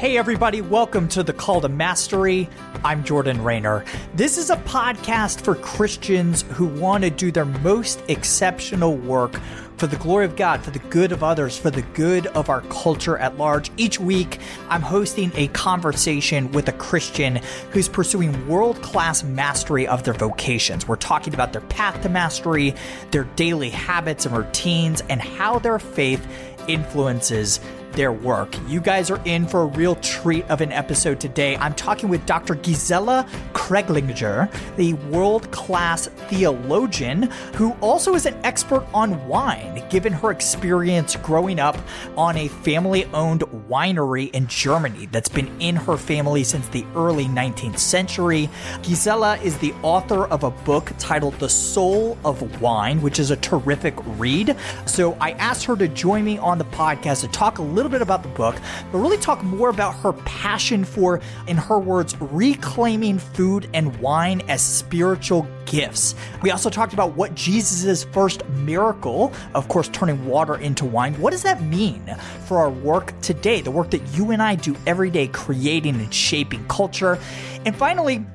Hey, everybody, welcome to the Call to Mastery. I'm Jordan Raynor. This is a podcast for Christians who want to do their most exceptional work for the glory of God, for the good of others, for the good of our culture at large. Each week, I'm hosting a conversation with a Christian who's pursuing world class mastery of their vocations. We're talking about their path to mastery, their daily habits and routines, and how their faith influences their work. You guys are in for a real treat of an episode today. I'm talking with Dr. Gisela Kreglinger, the world class theologian who also is an expert on wine, given her experience growing up on a family owned winery in Germany that's been in her family since the early 19th century. Gisela is the author of a book titled The Soul of Wine, which is a terrific read. So I asked her to join me on the podcast to talk a little little bit about the book, but really talk more about her passion for, in her words, reclaiming food and wine as spiritual gifts. We also talked about what Jesus' first miracle, of course, turning water into wine, what does that mean for our work today, the work that you and I do every day, creating and shaping culture. And finally,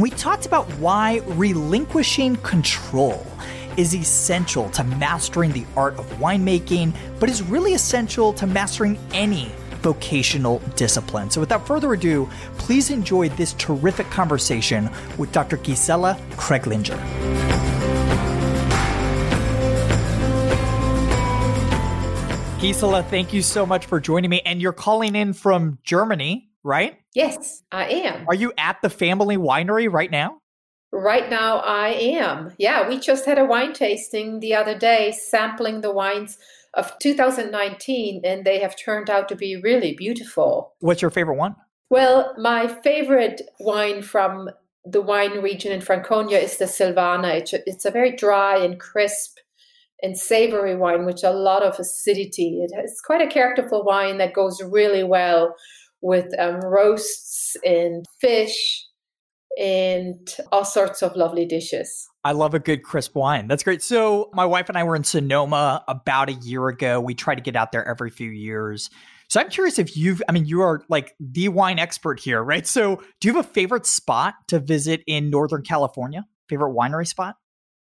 we talked about why relinquishing control is essential to mastering the art of winemaking, but is really essential to mastering any vocational discipline. So, without further ado, please enjoy this terrific conversation with Dr. Gisela Kreglinger. Gisela, thank you so much for joining me. And you're calling in from Germany, right? Yes, I am. Are you at the family winery right now? Right now, I am. Yeah, we just had a wine tasting the other day, sampling the wines of 2019, and they have turned out to be really beautiful. What's your favorite one? Well, my favorite wine from the wine region in Franconia is the Silvaner. It's a, it's a very dry and crisp and savory wine with a lot of acidity. It has, it's quite a characterful wine that goes really well with um, roasts and fish and all sorts of lovely dishes. I love a good crisp wine. That's great. So, my wife and I were in Sonoma about a year ago. We try to get out there every few years. So, I'm curious if you've, I mean, you are like the wine expert here, right? So, do you have a favorite spot to visit in Northern California? Favorite winery spot?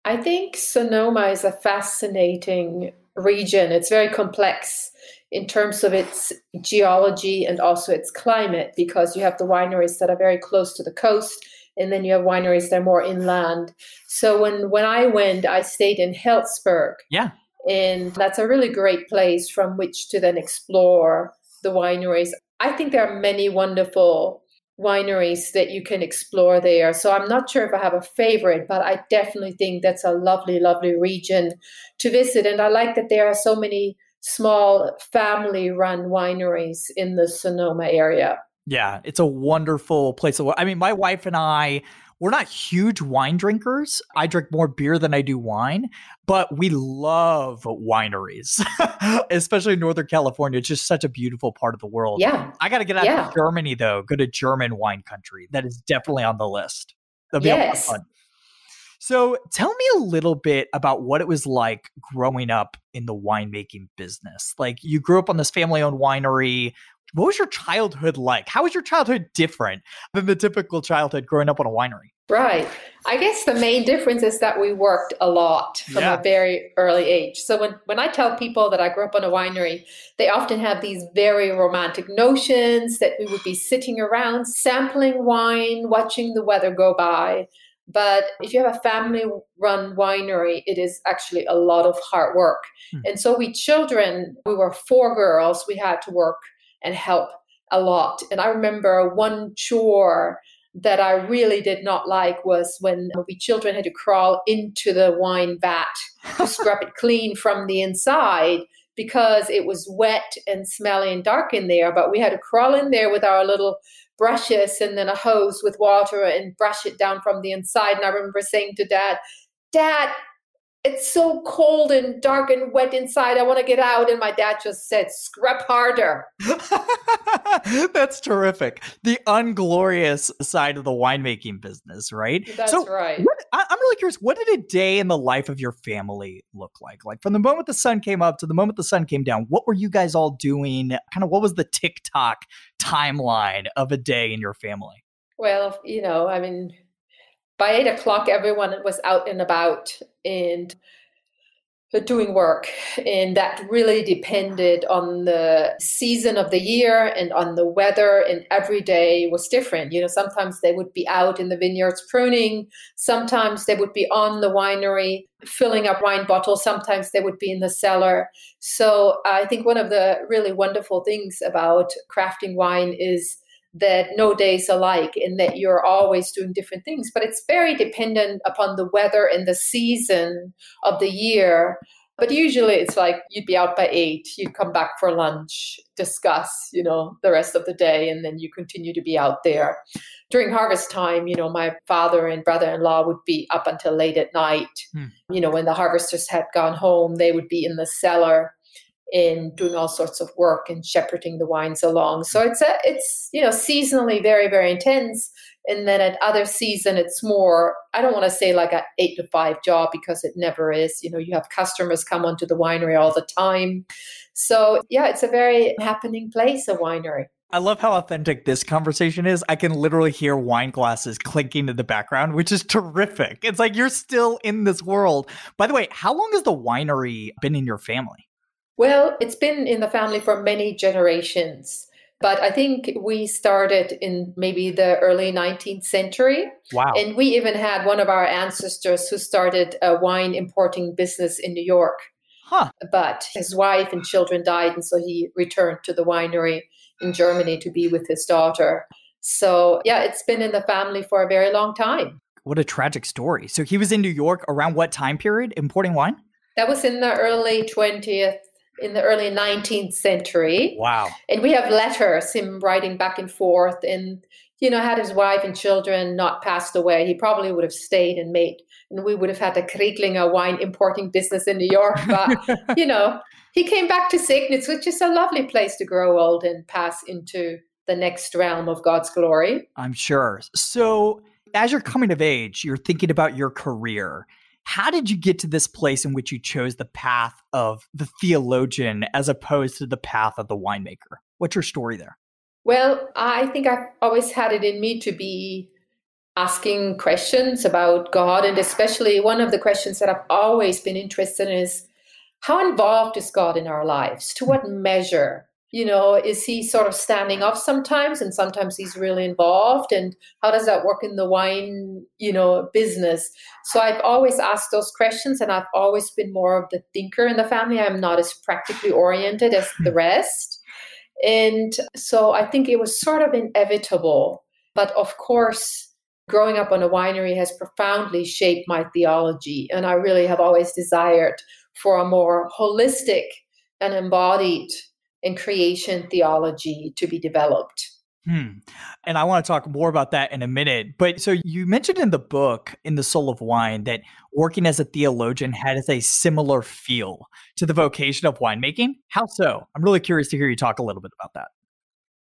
I think Sonoma is a fascinating region. It's very complex in terms of its geology and also its climate because you have the wineries that are very close to the coast and then you have wineries that are more inland. So when when I went, I stayed in Healdsburg. Yeah. And that's a really great place from which to then explore the wineries. I think there are many wonderful wineries that you can explore there. So I'm not sure if I have a favorite, but I definitely think that's a lovely, lovely region to visit. And I like that there are so many small family run wineries in the Sonoma area. Yeah, it's a wonderful place I mean, my wife and I, we're not huge wine drinkers. I drink more beer than I do wine, but we love wineries, especially in Northern California. It's just such a beautiful part of the world. Yeah. I got to get out yeah. to Germany, though, go to German wine country. That is definitely on the list. That'll be yes. fun. So tell me a little bit about what it was like growing up in the winemaking business. Like you grew up on this family owned winery. What was your childhood like? How was your childhood different than the typical childhood growing up on a winery? Right. I guess the main difference is that we worked a lot from yeah. a very early age. So when, when I tell people that I grew up on a winery, they often have these very romantic notions that we would be sitting around sampling wine, watching the weather go by. But if you have a family run winery, it is actually a lot of hard work. Hmm. And so we children, we were four girls, we had to work and help a lot. And I remember one chore that I really did not like was when we children had to crawl into the wine vat to scrub it clean from the inside because it was wet and smelly and dark in there. But we had to crawl in there with our little brushes and then a hose with water and brush it down from the inside. And I remember saying to dad, Dad, it's so cold and dark and wet inside. I want to get out. And my dad just said, scrap harder. That's terrific. The unglorious side of the winemaking business, right? That's so right. What, I, I'm really curious. What did a day in the life of your family look like? Like from the moment the sun came up to the moment the sun came down, what were you guys all doing? Kind of what was the TikTok timeline of a day in your family? Well, you know, I mean, by eight o'clock, everyone was out and about and doing work. And that really depended on the season of the year and on the weather. And every day was different. You know, sometimes they would be out in the vineyards pruning, sometimes they would be on the winery filling up wine bottles, sometimes they would be in the cellar. So I think one of the really wonderful things about crafting wine is that no days alike in that you're always doing different things. But it's very dependent upon the weather and the season of the year. But usually it's like you'd be out by eight you'd come back for lunch discuss you know the rest of the day and then you continue to be out there. During harvest time you know my father and brother-in-law would be up until late at night. Hmm. you know when the harvesters had gone home they would be in the cellar in doing all sorts of work and shepherding the wines along. So it's a, it's you know seasonally very very intense, and then at other season it's more. I don't want to say like a eight to five job because it never is. You know, you have customers come onto the winery all the time. So yeah, it's a very happening place, a winery. I love how authentic this conversation is. I can literally hear wine glasses clinking in the background, which is terrific. It's like you're still in this world. By the way, how long has the winery been in your family? Well, it's been in the family for many generations. But I think we started in maybe the early 19th century. Wow. And we even had one of our ancestors who started a wine importing business in New York. Huh. But his wife and children died, and so he returned to the winery in Germany to be with his daughter. So, yeah, it's been in the family for a very long time. What a tragic story. So, he was in New York around what time period importing wine? That was in the early 20th in the early 19th century. Wow. And we have letters, him writing back and forth. And, you know, had his wife and children not passed away, he probably would have stayed and made, and we would have had the Kreglinger wine importing business in New York. But, you know, he came back to Signitz, which is a lovely place to grow old and pass into the next realm of God's glory. I'm sure. So, as you're coming of age, you're thinking about your career how did you get to this place in which you chose the path of the theologian as opposed to the path of the winemaker? What's your story there? Well, I think I've always had it in me to be asking questions about God. And especially one of the questions that I've always been interested in is how involved is God in our lives? To what hmm. measure? You know is he sort of standing off sometimes and sometimes he's really involved? And how does that work in the wine you know business? So i've always asked those questions and i've always been more of the thinker in the family. I'm not as practically oriented as the hmm. rest. And so i think it was sort of inevitable. But of course growing up on a winery has profoundly shaped my theology. And i really have always desired for a more holistic and embodied and creation theology to be developed. Hmm. And I want to talk more about that in a minute. But so you mentioned in the book, in The Soul of Wine, that working as a theologian has a similar feel to the vocation of winemaking. How so? I'm really curious to hear you talk a little bit about that.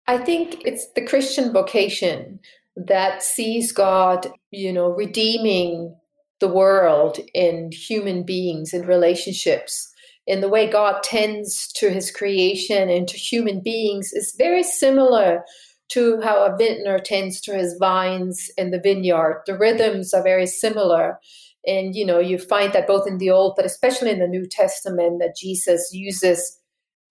I think it's the Christian vocation that sees God, you know, redeeming the world and human beings and relationships in the way God tends to his creation and to human beings is very similar to how a vintner tends to his vines in the vineyard. The rhythms are very similar. And you know, you find that both in the Old, but especially in the New Testament, that Jesus uses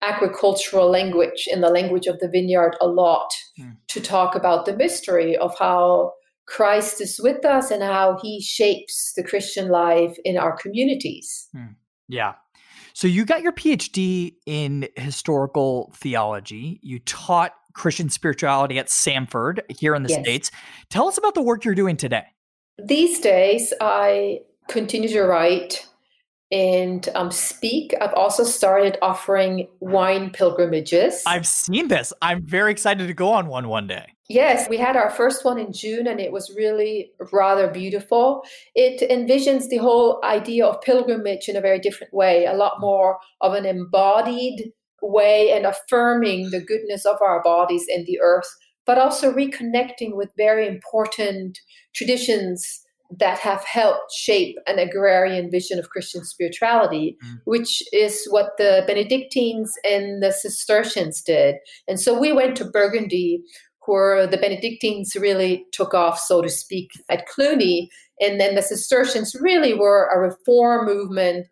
agricultural language in the language of the vineyard a lot mm. to talk about the mystery of how Christ is with us and how he shapes the Christian life in our communities. Mm. Yeah, so you got your PhD in historical theology. You taught Christian spirituality at Samford here in the yes. States. Tell us about the work you're doing today. These days, I continue to write and um, speak. I've also started offering wine pilgrimages. I've seen this. I'm very excited to go on one one day. Yes, we had our first one in June and it was really rather beautiful. It envisions the whole idea of pilgrimage in a very different way, a lot more of an embodied way and affirming the goodness of our bodies and the earth, but also reconnecting with very important traditions that have helped shape an agrarian vision of Christian spirituality, mm. which is what the Benedictines and the Cistercians did. And so we went to Burgundy, where the Benedictines really took off, so to speak, at Cluny. And then the Cistercians really were a reform movement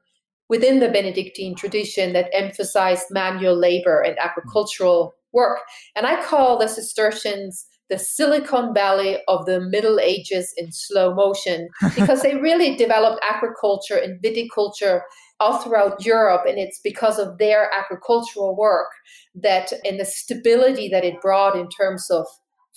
within the Benedictine tradition that emphasized manual labor and agricultural work. And I call the Cistercians the Silicon Valley of the Middle Ages in slow motion because they really developed agriculture and viticulture all throughout Europe. And it's because of their agricultural work that, and the stability that it brought in terms of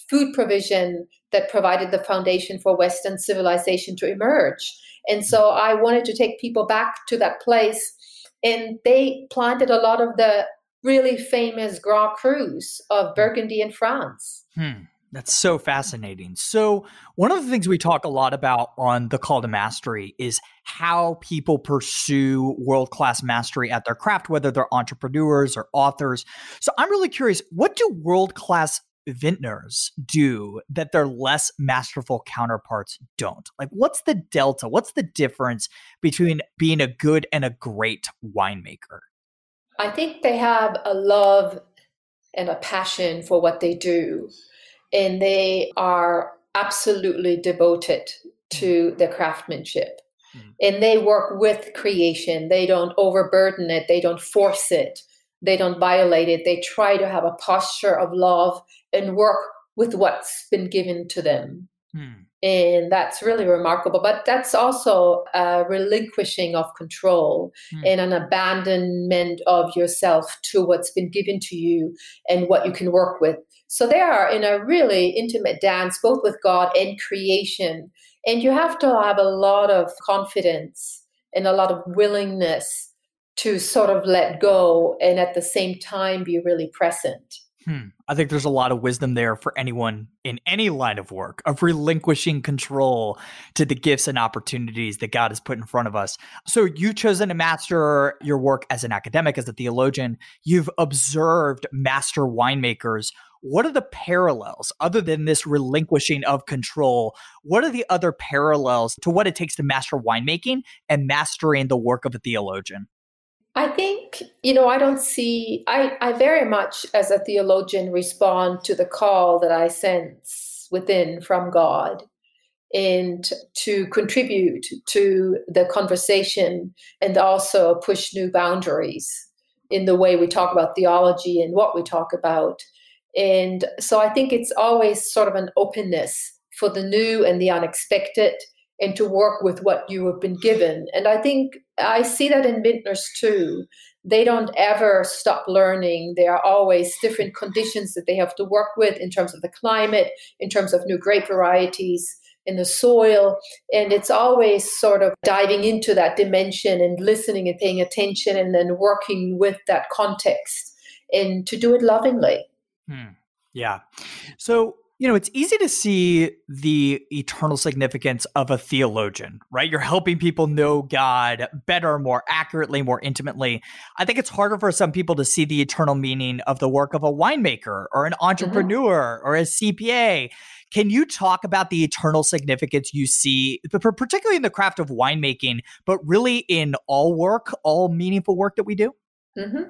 food provision that provided the foundation for Western civilization to emerge. And so I wanted to take people back to that place. And they planted a lot of the really famous Grand Crus of Burgundy in France. Hmm. That's so fascinating. So, one of the things we talk a lot about on the call to mastery is how people pursue world class mastery at their craft, whether they're entrepreneurs or authors. So, I'm really curious what do world class vintners do that their less masterful counterparts don't? Like, what's the delta? What's the difference between being a good and a great winemaker? I think they have a love and a passion for what they do and they are absolutely devoted to the craftsmanship. Mm-hmm. And they work with creation. They don't overburden it, they don't force it, they don't violate it. They try to have a posture of love and work with what's been given to them. Mm. And that's really remarkable. But that's also a relinquishing of control mm. and an abandonment of yourself to what's been given to you and what you can work with. So they are in a really intimate dance, both with God and creation. And you have to have a lot of confidence and a lot of willingness to sort of let go and at the same time be really present. Hmm. I think there's a lot of wisdom there for anyone in any line of work of relinquishing control to the gifts and opportunities that God has put in front of us. So you've chosen to master your work as an academic, as a theologian. You've observed master winemakers what are the parallels other than this relinquishing of control? What are the other parallels to what it takes to master winemaking and mastering the work of a theologian? I think, you know, I don't see, I, I very much as a theologian respond to the call that I sense within from God and to contribute to the conversation and also push new boundaries in the way we talk about theology and what we talk about. And so I think it's always sort of an openness for the new and the unexpected and to work with what you have been given. And I think I see that in vintners too. They don't ever stop learning. There are always different conditions that they have to work with in terms of the climate, in terms of new grape varieties in the soil. And it's always sort of diving into that dimension and listening and paying attention and then working with that context and to do it lovingly. Hmm. Yeah. So, you know, it's easy to see the eternal significance of a theologian, right? You're helping people know God better, more accurately, more intimately. I think it's harder for some people to see the eternal meaning of the work of a winemaker or an mm-hmm. entrepreneur mm-hmm. or a CPA. Can you talk about the eternal significance you see, particularly in the craft of winemaking, but really in all work, all meaningful work that we do? Mm-hmm.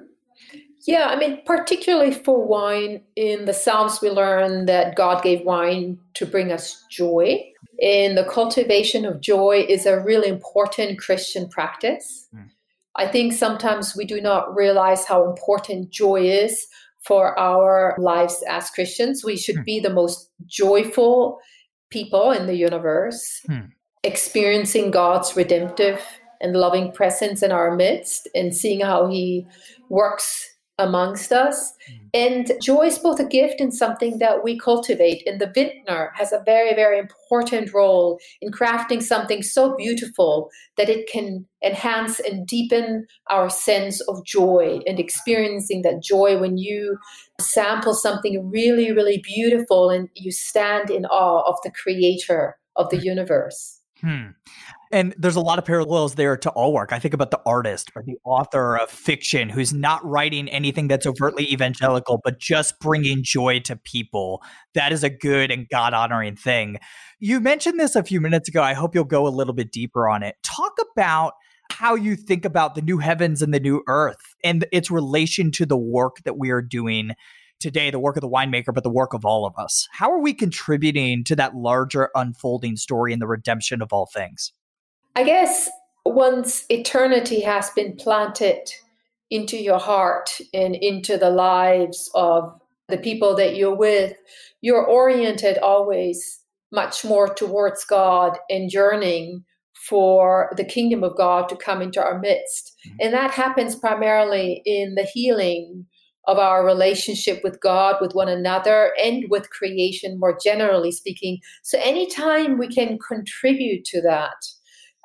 Yeah, I mean, particularly for wine, in the Psalms, we learn that God gave wine to bring us joy. And the cultivation of joy is a really important Christian practice. Mm. I think sometimes we do not realize how important joy is for our lives as Christians. We should mm. be the most joyful people in the universe, mm. experiencing God's redemptive and loving presence in our midst and seeing how He works amongst us. Mm. And joy is both a gift and something that we cultivate. And the vintner has a very, very important role in crafting something so beautiful that it can enhance and deepen our sense of joy and experiencing that joy when you sample something really, really beautiful and you stand in awe of the creator of the hmm. universe. Hmm. And there's a lot of parallels there to all work. I think about the artist or the author of fiction who's not writing anything that's overtly evangelical, but just bringing joy to people. That is a good and God honoring thing. You mentioned this a few minutes ago. I hope you'll go a little bit deeper on it. Talk about how you think about the new heavens and the new earth and its relation to the work that we are doing today, the work of the winemaker, but the work of all of us. How are we contributing to that larger unfolding story and the redemption of all things? I guess once eternity has been planted into your heart and into the lives of the people that you're with, you're oriented always much more towards God and yearning for the kingdom of God to come into our midst. Mm-hmm. And that happens primarily in the healing of our relationship with God, with one another, and with creation more generally speaking. So, anytime we can contribute to that,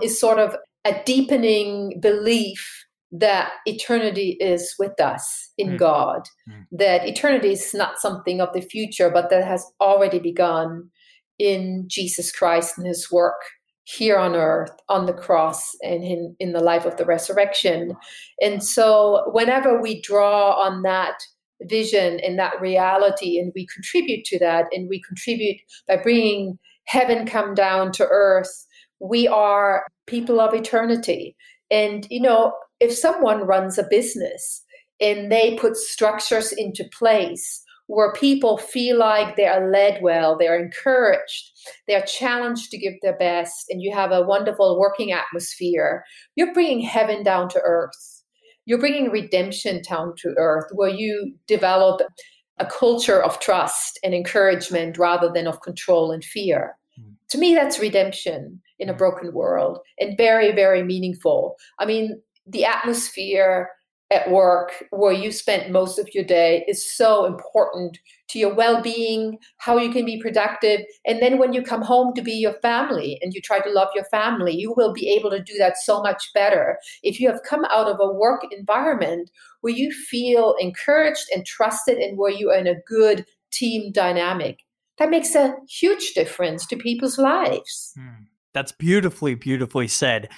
is sort of a deepening belief that eternity is with us in mm. God, mm. that eternity is not something of the future, but that has already begun in Jesus Christ and his work here on earth, on the cross, and in, in the life of the resurrection. And so, whenever we draw on that vision and that reality, and we contribute to that, and we contribute by bringing heaven come down to earth we are people of eternity. And, you know, if someone runs a business and they put structures into place where people feel like they are led well, they're encouraged, they're challenged to give their best, and you have a wonderful working atmosphere, you're bringing heaven down to earth. You're bringing redemption down to earth where you develop a culture of trust and encouragement rather than of control and fear. Mm. To me, that's redemption in a mm. broken world and very, very meaningful. I mean, the atmosphere at work where you spent most of your day is so important to your well-being how you can be productive and then when you come home to be your family and you try to love your family you will be able to do that so much better if you have come out of a work environment where you feel encouraged and trusted and where you are in a good team dynamic that makes a huge difference to people's lives hmm. That's beautifully, beautifully said.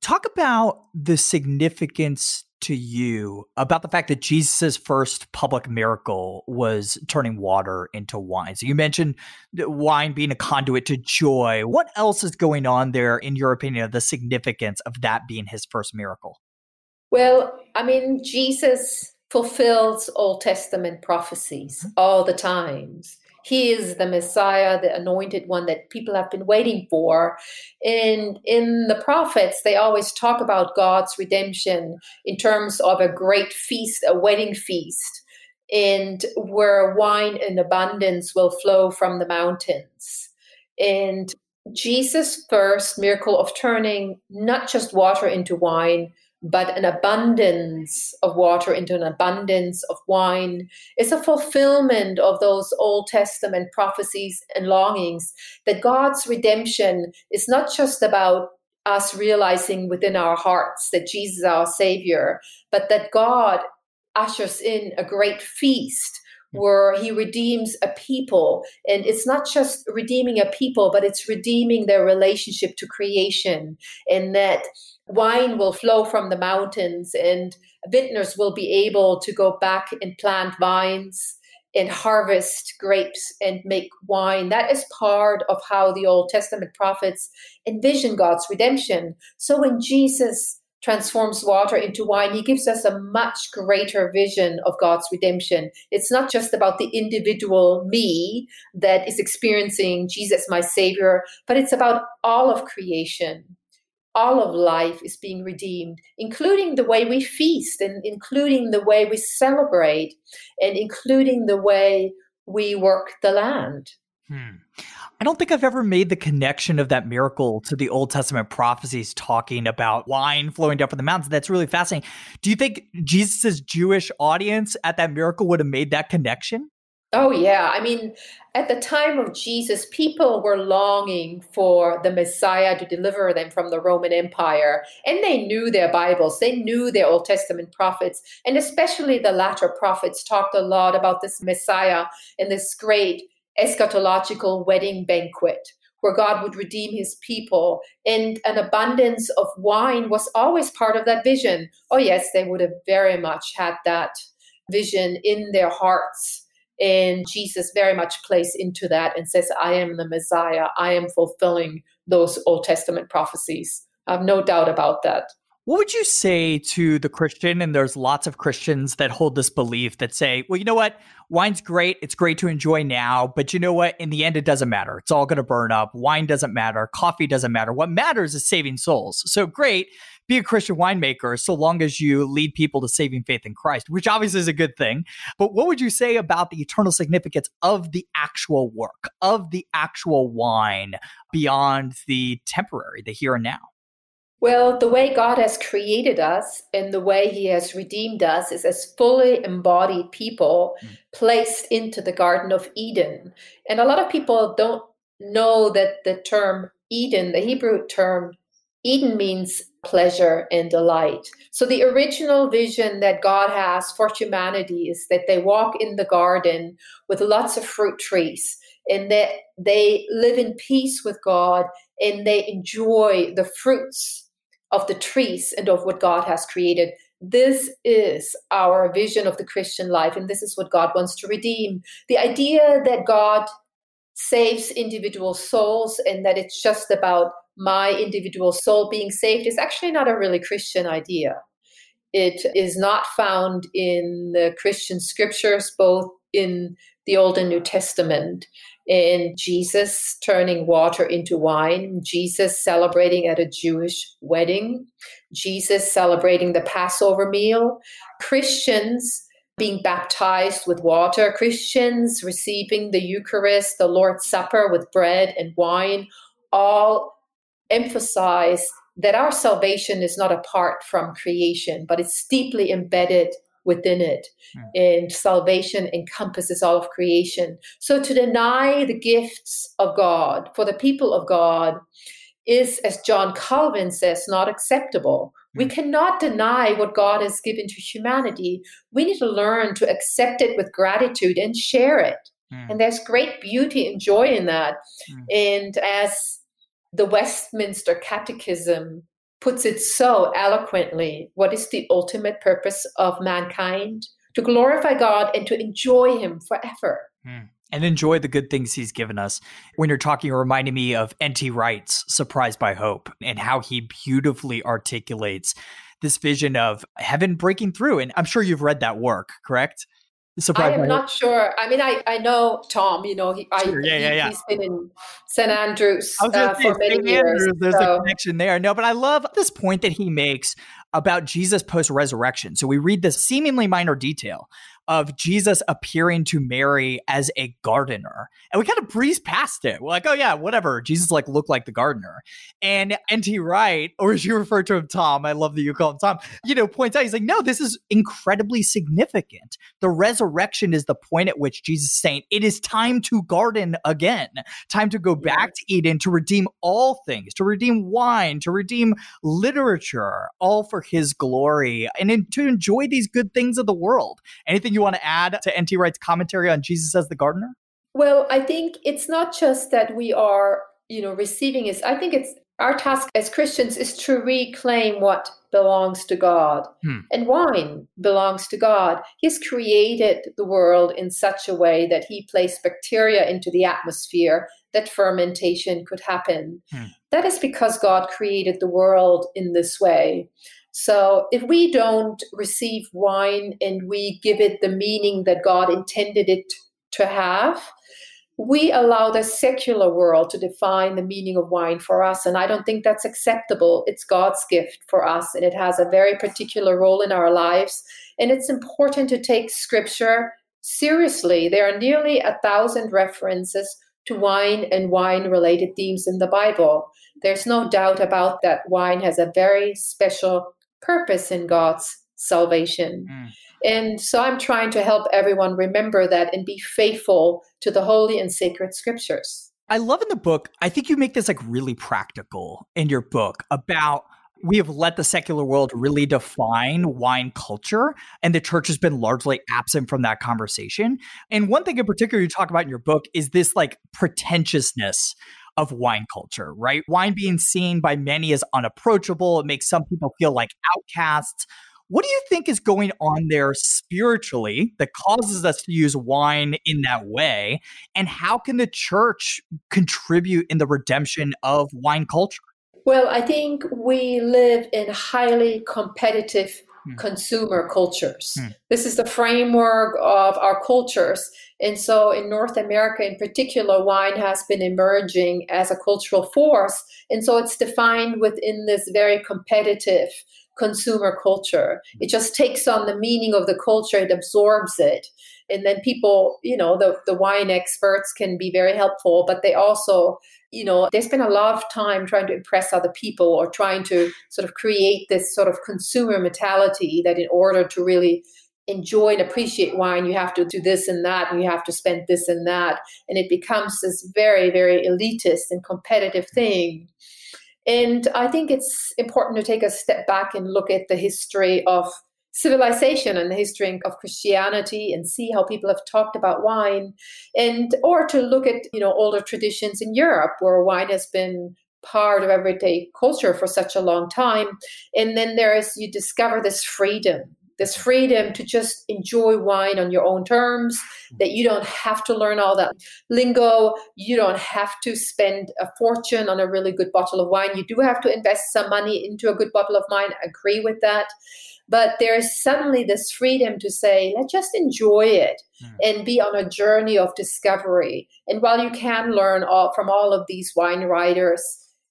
Talk about the significance to you about the fact that Jesus' first public miracle was turning water into wine. So you mentioned wine being a conduit to joy. What else is going on there, in your opinion, of the significance of that being his first miracle? Well, I mean, Jesus fulfills Old Testament prophecies mm-hmm. all the times. He is the Messiah, the anointed one that people have been waiting for. And in the prophets, they always talk about God's redemption in terms of a great feast, a wedding feast, and where wine in abundance will flow from the mountains. And Jesus' first miracle of turning not just water into wine, but an abundance of water into an abundance of wine is a fulfillment of those Old Testament prophecies and longings that God's redemption is not just about us realizing within our hearts that Jesus is our Savior, but that God ushers in a great feast where he redeems a people. And it's not just redeeming a people, but it's redeeming their relationship to creation. And that wine will flow from the mountains, and vintners will be able to go back and plant vines and harvest grapes and make wine. That is part of how the Old Testament prophets envision God's redemption. So when Jesus transforms water into wine, he gives us a much greater vision of God's redemption. It's not just about the individual me that is experiencing Jesus, my Savior, but it's about all of creation. All of life is being redeemed, including the way we feast, and including the way we celebrate, and including the way we work the land. Hmm. I don't think I've ever made the connection of that miracle to the Old Testament prophecies talking about wine flowing down from the mountains. That's really fascinating. Do you think Jesus' Jewish audience at that miracle would have made that connection? Oh, yeah. I mean, at the time of Jesus, people were longing for the Messiah to deliver them from the Roman Empire. And they knew their Bibles, they knew their Old Testament prophets. And especially the latter prophets talked a lot about this Messiah and this great eschatological wedding banquet where God would redeem his people. And an abundance of wine was always part of that vision. Oh, yes, they would have very much had that vision in their hearts. And Jesus very much plays into that and says, I am the Messiah. I am fulfilling those Old Testament prophecies. I have no doubt about that. What would you say to the Christian? And there's lots of Christians that hold this belief that say, well, you know what? Wine's great. It's great to enjoy now. But you know what? In the end, it doesn't matter. It's all going to burn up. Wine doesn't matter. Coffee doesn't matter. What matters is saving souls. So great. Be a Christian winemaker so long as you lead people to saving faith in Christ, which obviously is a good thing. But what would you say about the eternal significance of the actual work, of the actual wine beyond the temporary, the here and now? Well, the way God has created us and the way He has redeemed us is as fully embodied people mm. placed into the Garden of Eden. And a lot of people don't know that the term Eden, the Hebrew term Eden, means pleasure and delight. So the original vision that God has for humanity is that they walk in the garden with lots of fruit trees and that they live in peace with God and they enjoy the fruits of the trees and of what God has created. This is our vision of the Christian life, and this is what God wants to redeem. The idea that God saves individual souls and that it's just about my individual soul being saved is actually not a really Christian idea. It is not found in the Christian scriptures, both in the Old and New Testament in Jesus turning water into wine, Jesus celebrating at a Jewish wedding, Jesus celebrating the Passover meal, Christians being baptized with water, Christians receiving the Eucharist, the Lord's Supper with bread and wine, all emphasize that our salvation is not apart from creation, but it's deeply embedded within it. Mm. And salvation encompasses all of creation. So to deny the gifts of God for the people of God is, as John Calvin says, not acceptable. Mm. We cannot deny what God has given to humanity. We need to learn to accept it with gratitude and share it. Mm. And there's great beauty and joy in that. Hmm. And as the Westminster Catechism puts it so eloquently. What is the ultimate purpose of mankind? To glorify God and to enjoy Him forever. Mm. And enjoy the good things He's given us. When you're talking, you're reminding me of N.T. Wright's Surprised by Hope and how he beautifully articulates this vision of heaven breaking through. And I'm sure you've read that work, correct? I am not sure. I mean, I, I know Tom. You know, he, sure, I, yeah, yeah, yeah. he's been in St Andrews uh, for many St. years. Andrews, there's so. a connection there. No, but I love this point that he makes about Jesus post resurrection. So we read this seemingly minor detail of Jesus appearing to Mary as a gardener. And we kind of breeze past it. We're like, oh yeah, whatever. Jesus like looked like the gardener. And N.T. Wright, or as you refer to him, Tom, I love that you call him Tom, you know, points out, he's like, no, this is incredibly significant. The resurrection is the point at which Jesus is saying, it is time to garden again, time to go back to Eden to redeem all things, to redeem wine, to redeem literature, all for his glory, and in, to enjoy these good things of the world. Anything you you want to add to N.T. Wright's commentary on Jesus as the gardener? Well, I think it's not just that we are, you know, receiving it. I think it's our task as Christians is to reclaim what belongs to God. Hmm. And wine belongs to God. He's created the world in such a way that he placed bacteria into the atmosphere that fermentation could happen. Hmm. That is because God created the world in this way. So if we don't receive wine and we give it the meaning that God intended it to have, we allow the secular world to define the meaning of wine for us. And I don't think that's acceptable. It's God's gift for us, and it has a very particular role in our lives. And it's important to take scripture seriously. There are nearly a thousand references to wine and wine related themes in the Bible. There's no doubt about that wine has a very special purpose in God's salvation. Mm. And so I'm trying to help everyone remember that and be faithful to the holy and sacred scriptures. I love in the book, I think you make this like really practical in your book about we have let the secular world really define wine culture, and the church has been largely absent from that conversation. And one thing in particular you talk about in your book is this like pretentiousness of wine culture, right? Wine being seen by many as unapproachable. It makes some people feel like outcasts. What do you think is going on there spiritually that causes us to use wine in that way? And how can the church contribute in the redemption of wine culture? Well, I think we live in highly competitive mm. consumer cultures. Mm. This is the framework of our cultures. And so in North America in particular, wine has been emerging as a cultural force. And so it's defined within this very competitive consumer culture. It just takes on the meaning of the culture, it absorbs it. And then people, you know, the, the wine experts can be very helpful, but they also, you know, they spend a lot of time trying to impress other people or trying to sort of create this sort of consumer mentality that in order to really enjoy and appreciate wine, you have to do this and that, and you have to spend this and that. And it becomes this very, very elitist and competitive thing. And I think it's important to take a step back and look at the history of civilization and the history of Christianity and see how people have talked about wine and or to look at you know older traditions in Europe where wine has been part of everyday culture for such a long time. And then there is you discover this freedom this freedom to just enjoy wine on your own terms, that you don't have to learn all that lingo. You don't have to spend a fortune on a really good bottle of wine. You do have to invest some money into a good bottle of wine. I agree with that. But there's suddenly this freedom to say, let's just enjoy it mm. and be on a journey of discovery. And while you can learn all, from all of these wine writers,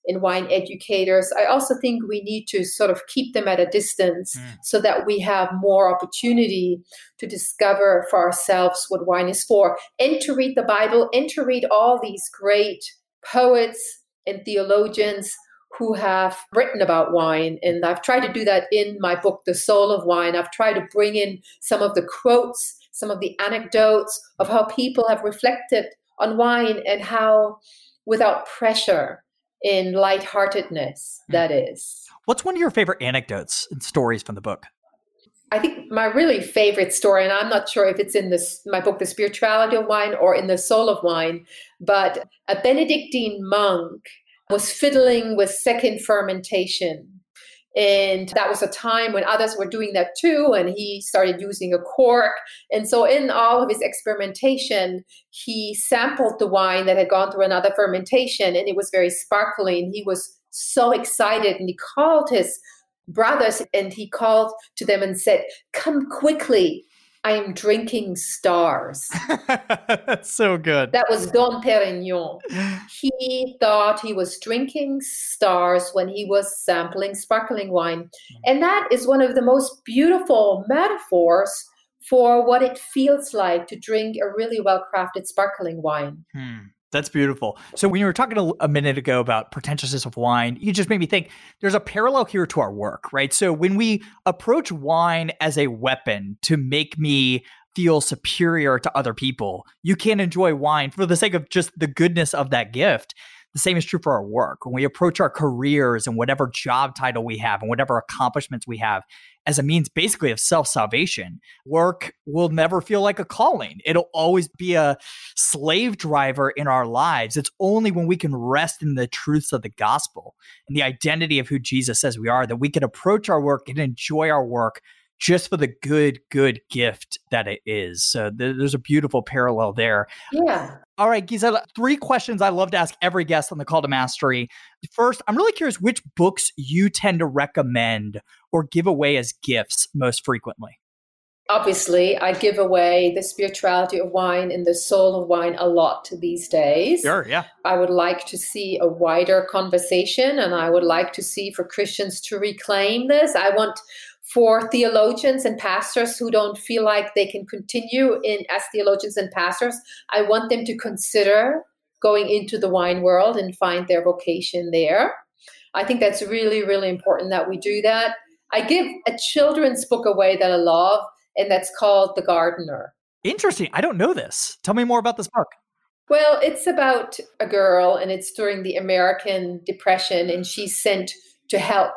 in wine educators. I also think we need to sort of keep them at a distance mm. so that we have more opportunity to discover for ourselves what wine is for and to read the Bible and to read all these great poets and theologians who have written about wine. And I've tried to do that in my book, The Soul of Wine. I've tried to bring in some of the quotes, some of the anecdotes of how people have reflected on wine and how, without pressure, in lightheartedness, mm. that is. What's one of your favorite anecdotes and stories from the book? I think my really favorite story, and I'm not sure if it's in this my book, The Spirituality of Wine, or in The Soul of Wine, but a Benedictine monk was fiddling with second fermentation and that was a time when others were doing that too. And he started using a cork. And so, in all of his experimentation, he sampled the wine that had gone through another fermentation and it was very sparkling. He was so excited and he called his brothers and he called to them and said, Come quickly. I am drinking stars. That's so good. That was Dom Perignon. He thought he was drinking stars when he was sampling sparkling wine. And that is one of the most beautiful metaphors for what it feels like to drink a really well crafted sparkling wine. Hmm. That's beautiful. So when you were talking a, minute ago about pretentiousness of wine, you just made me think there's a parallel here to our work, right? So when we approach wine as a weapon to make me feel superior to other people, you can't enjoy wine for the sake of just the goodness of that gift. The same is true for our work. When we approach our careers and whatever job title we have and whatever accomplishments we have as a means basically of self salvation, work will never feel like a calling. It'll always be a slave driver in our lives. It's only when we can rest in the truths of the gospel and the identity of who Jesus says we are that we can approach our work and enjoy our work just for the good, good gift that it is. So th- there's a beautiful parallel there. Yeah. All right, Gisela, three questions I love to ask every guest on the Call to Mastery. First, I'm really curious which books you tend to recommend or give away as gifts most frequently. Obviously, I give away the spirituality of wine and the soul of wine a lot these days. Sure, yeah. I would like to see a wider conversation and I would like to see for Christians to reclaim this. I want for theologians and pastors who don't feel like they can continue in as theologians and pastors, I want them to consider going into the wine world and find their vocation there. I think that's really, really important that we do that. I give a children's book away that I love, and that's called The Gardener. Interesting. I don't know this. Tell me more about this book. Well, it's about a girl, and it's during the American Depression, and she's sent to help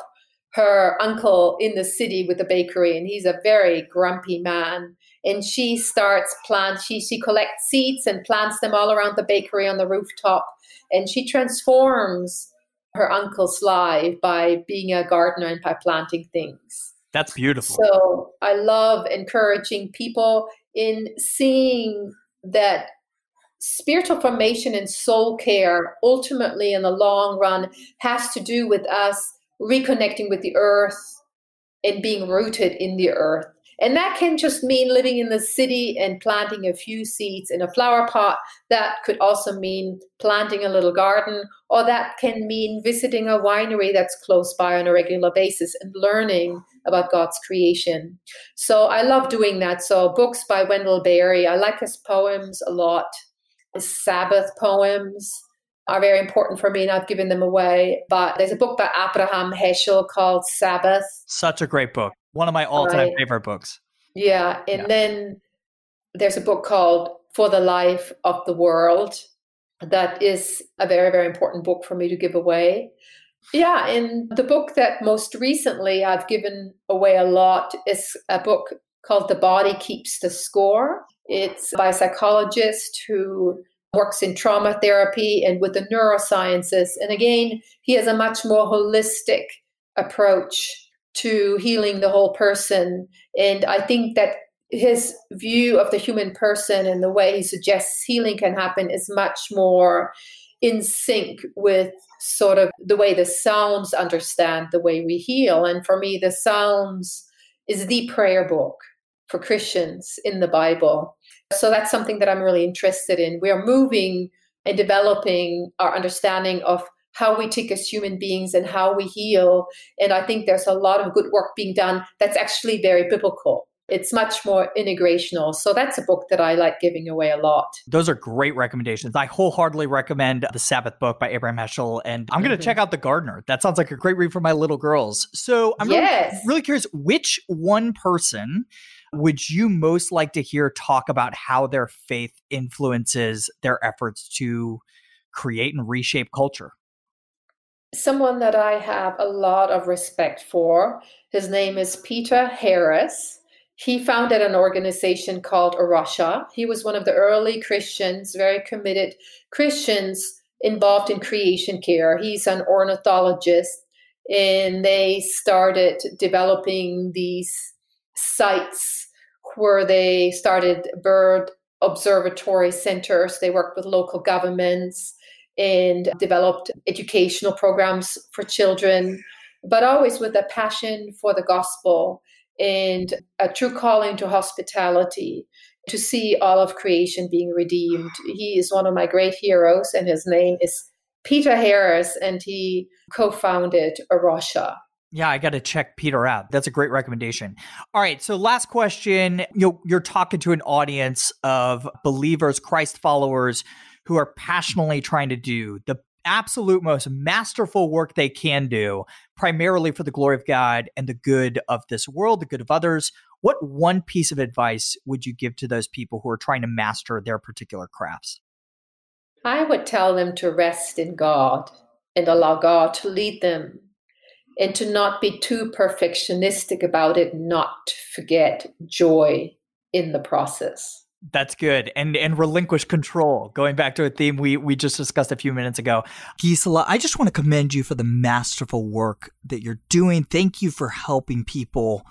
her uncle in the city with the bakery, and he's a very grumpy man. And she starts plant. She she collects seeds and plants them all around the bakery on the rooftop, and she transforms her uncle's life by being a gardener and by planting things. That's beautiful. So I love encouraging people in seeing that spiritual formation and soul care ultimately in the long run has to do with us reconnecting with the earth and being rooted in the earth and that can just mean living in the city and planting a few seeds in a flower pot. That could also mean planting a little garden, or that can mean visiting a winery that's close by on a regular basis and learning about God's creation. So I love doing that. So books by Wendell Berry, I like his poems a lot. His Sabbath poems are very important for me, and I've given them away. But there's a book by Abraham Heschel called Sabbath. Such a great book. One of my all-time right. favorite books. Yeah, and yeah. then there's a book called For the Life of the World. That is a very, very important book for me to give away. Yeah, and the book that most recently I've given away a lot is a book called The Body Keeps the Score. It's by a psychologist who works in trauma therapy and with the neurosciences. And again, he has a much more holistic approach to healing the whole person. And I think that his view of the human person and the way he suggests healing can happen is much more in sync with sort of the way the Psalms understand the way we heal. And for me, the Psalms is the prayer book for Christians in the Bible. So that's something that I'm really interested in. We are moving and developing our understanding of how we tick as human beings and how we heal. And I think there's a lot of good work being done that's actually very biblical. It's much more integrational. So that's a book that I like giving away a lot. Those are great recommendations. I wholeheartedly recommend The Sabbath book by Abraham Heschel. And I'm mm-hmm. going to check out The Gardener. That sounds like a great read for my little girls. So I'm yes. really, really curious which one person would you most like to hear talk about how their faith influences their efforts to create and reshape culture? someone that I have a lot of respect for. His name is Peter Harris. He founded an organization called A Rocha. He was one of the early Christians, very committed Christians involved in creation care. He's an ornithologist, and they started developing these sites where they started bird observatory centers. They worked with local governments and developed educational programs for children, but always with a passion for the gospel and a true calling to hospitality to see all of creation being redeemed. He is one of my great heroes, and his name is Peter Harris, and he co founded A Rocha. Yeah, I got to check Peter out. That's a great recommendation. All right, so last question. You you're talking to an audience of believers, Christ followers who are passionately trying to do the absolute most masterful work they can do, primarily for the glory of God and the good of this world, the good of others. What one piece of advice would you give to those people who are trying to master their particular crafts? I would tell them to rest in God and allow God to lead them and to not be too perfectionistic about it, not to forget joy in the process. That's good. And and relinquish control. Going back to a theme we we just discussed a few minutes ago. Gisela, I just want to commend you for the masterful work that you're doing. Thank you for helping people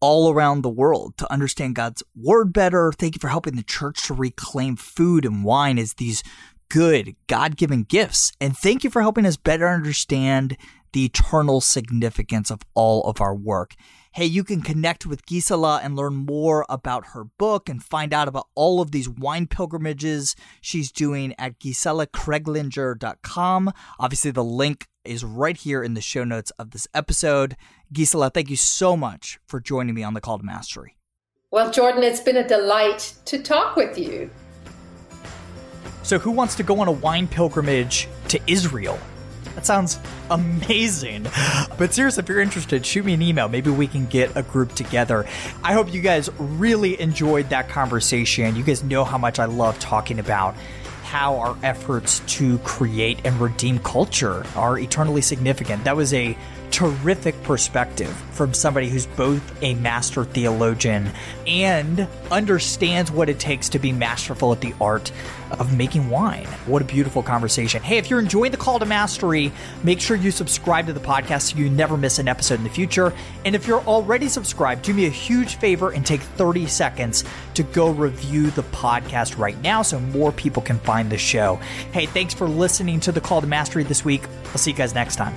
all around the world to understand God's word better. Thank you for helping the church to reclaim food and wine as these good God-given gifts. And thank you for helping us better understand the eternal significance of all of our work. Hey, you can connect with Gisela and learn more about her book and find out about all of these wine pilgrimages she's doing at giselakreglinger.com. Obviously, the link is right here in the show notes of this episode. Gisela, thank you so much for joining me on the Call to Mastery. Well, Jordan, it's been a delight to talk with you. So, who wants to go on a wine pilgrimage to Israel? That sounds amazing. But seriously, if you're interested, shoot me an email. Maybe we can get a group together. I hope you guys really enjoyed that conversation. You guys know how much I love talking about how our efforts to create and redeem culture are eternally significant. That was a terrific perspective from somebody who's both a master theologian and understands what it takes to be masterful at the art of making wine. What a beautiful conversation. Hey, if you're enjoying the call to mastery, make sure you subscribe to the podcast so you never miss an episode in the future. And if you're already subscribed, do me a huge favor and take 30 seconds to go review the podcast right now so more people can find the show. Hey, thanks for listening to the call to mastery this week. I'll see you guys next time.